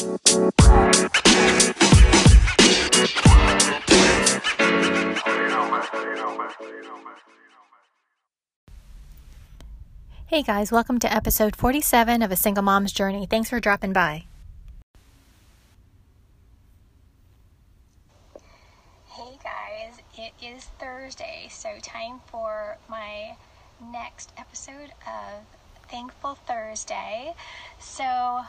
Hey guys, welcome to episode 47 of A Single Mom's Journey. Thanks for dropping by. Hey guys, it is Thursday, so time for my next episode of Thankful Thursday. So,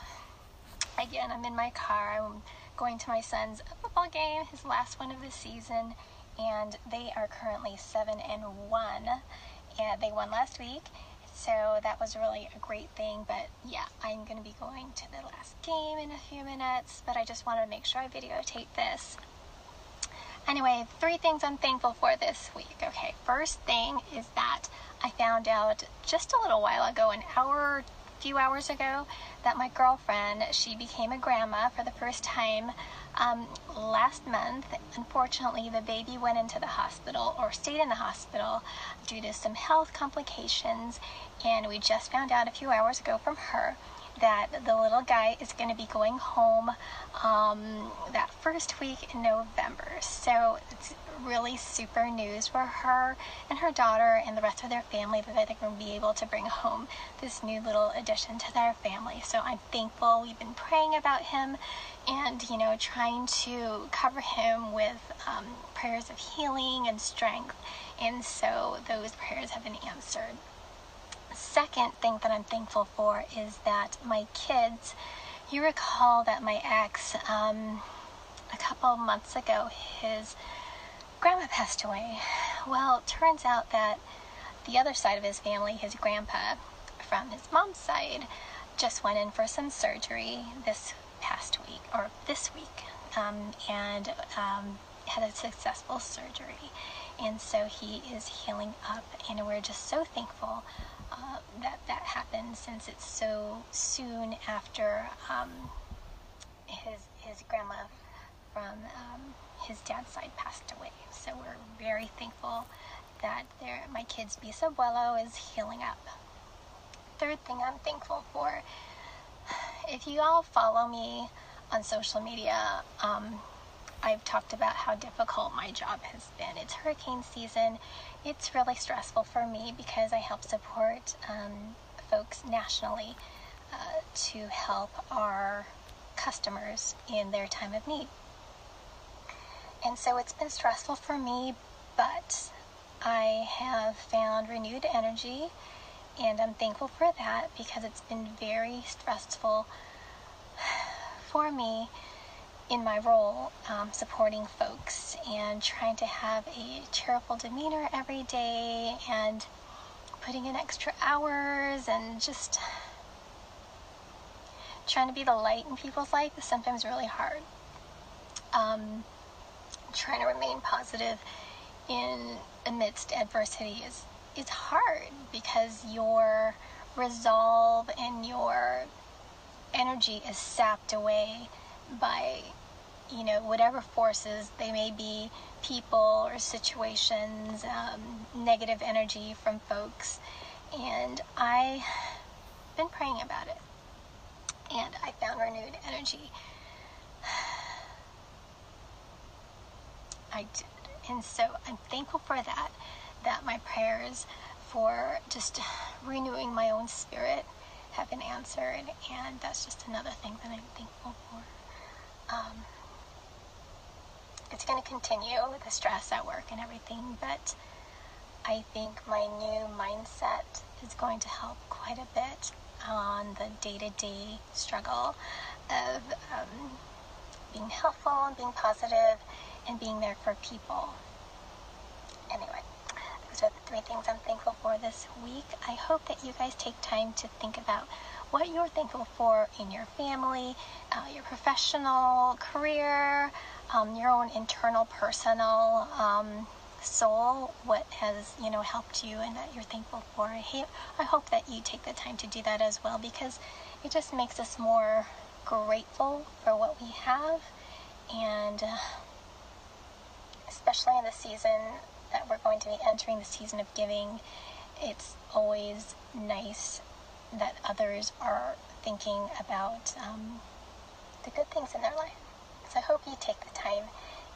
again, I'm in my car. I'm going to my son's football game, his last one of the season, and they are currently 7 and 1. And they won last week so that was really a great thing. But yeah, I'm going to be going to the last game in a few minutes, but I just wanted to make sure I videotape this. Anyway, three things I'm thankful for this week. Okay, first thing is that I found out just a little while ago, an hour, few hours ago, that my girlfriend, she became a grandma for the first time um, last month, unfortunately, the baby went into the hospital or stayed in the hospital due to some health complications, and we just found out a few hours ago from her that the little guy is going to be going home um, that first week in November. So it's really super news for her and her daughter and the rest of their family that they're going to be able to bring home this new little addition to their family. So I'm thankful. We've been praying about him and, you know, trying to cover him with um, prayers of healing and strength. And so those prayers have been answered. Second thing that I'm thankful for is that my kids, you recall that my ex, um, a couple months ago, his grandma passed away. Well, turns out that the other side of his family, his grandpa from his mom's side, just went in for some surgery this past week or this week um, and um, had a successful surgery. And so he is healing up, and we're just so thankful uh, that that happened since it's so soon after um, his his grandma from um, his dad's side passed away. So we're very thankful that my kid's bisabuelo is healing up. Third thing I'm thankful for, if you all follow me on social media, um, I've talked about how difficult my job has been. It's hurricane season. It's really stressful for me because I help support um, folks nationally uh, to help our customers in their time of need. And so it's been stressful for me, but I have found renewed energy, and I'm thankful for that because it's been very stressful for me in my role um, supporting folks and trying to have a cheerful demeanor every day and putting in extra hours and just trying to be the light in people's life is sometimes really hard. Um, trying to remain positive in amidst adversity is is hard because your resolve and your energy is sapped away by you know whatever forces they may be people or situations um, negative energy from folks and i've been praying about it and i found renewed energy I did. And so I'm thankful for that, that my prayers for just renewing my own spirit have been answered. And that's just another thing that I'm thankful for. Um, it's going to continue with the stress at work and everything, but I think my new mindset is going to help quite a bit on the day to day struggle of um, being helpful and being positive and being there for people. Anyway, those are the three things I'm thankful for this week. I hope that you guys take time to think about what you're thankful for in your family, uh, your professional career, um, your own internal personal um, soul, what has you know helped you and that you're thankful for. I, hate, I hope that you take the time to do that as well because it just makes us more grateful for what we have and uh, especially in the season that we're going to be entering the season of giving, it's always nice that others are thinking about um, the good things in their life. So I hope you take the time.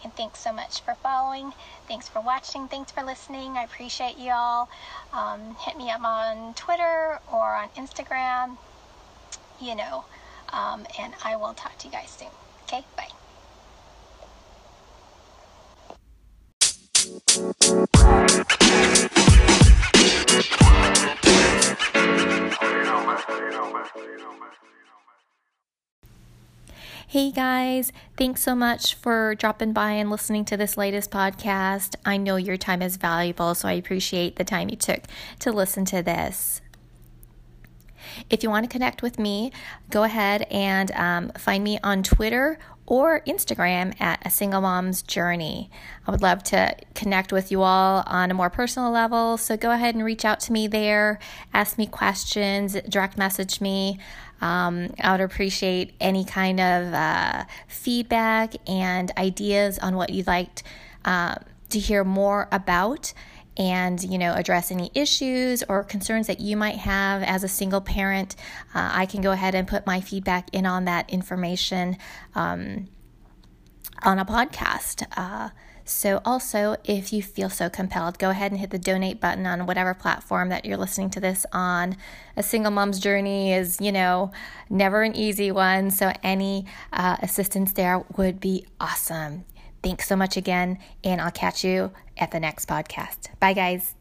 And thanks so much for following. Thanks for watching. Thanks for listening. I appreciate you all. Um, hit me up on Twitter or on Instagram, you know. Um, and I will talk to you guys soon. Okay, bye. Hey guys, thanks so much for dropping by and listening to this latest podcast. I know your time is valuable, so I appreciate the time you took to listen to this. If you want to connect with me, go ahead and um, find me on Twitter or Instagram at A Single Mom's Journey. I would love to connect with you all on a more personal level, so go ahead and reach out to me there, ask me questions, direct message me. Um, I would appreciate any kind of uh, feedback and ideas on what you'd like uh, to hear more about and you know address any issues or concerns that you might have. As a single parent uh, i can go ahead and put my feedback in on that information um, on a podcast uh, so also if you feel so compelled go ahead and hit the donate button on whatever platform that you're listening to this on a single mom's journey is you know never an easy one so any uh, assistance there would be awesome Thanks so much again, and I'll catch you at the next podcast. Bye, guys.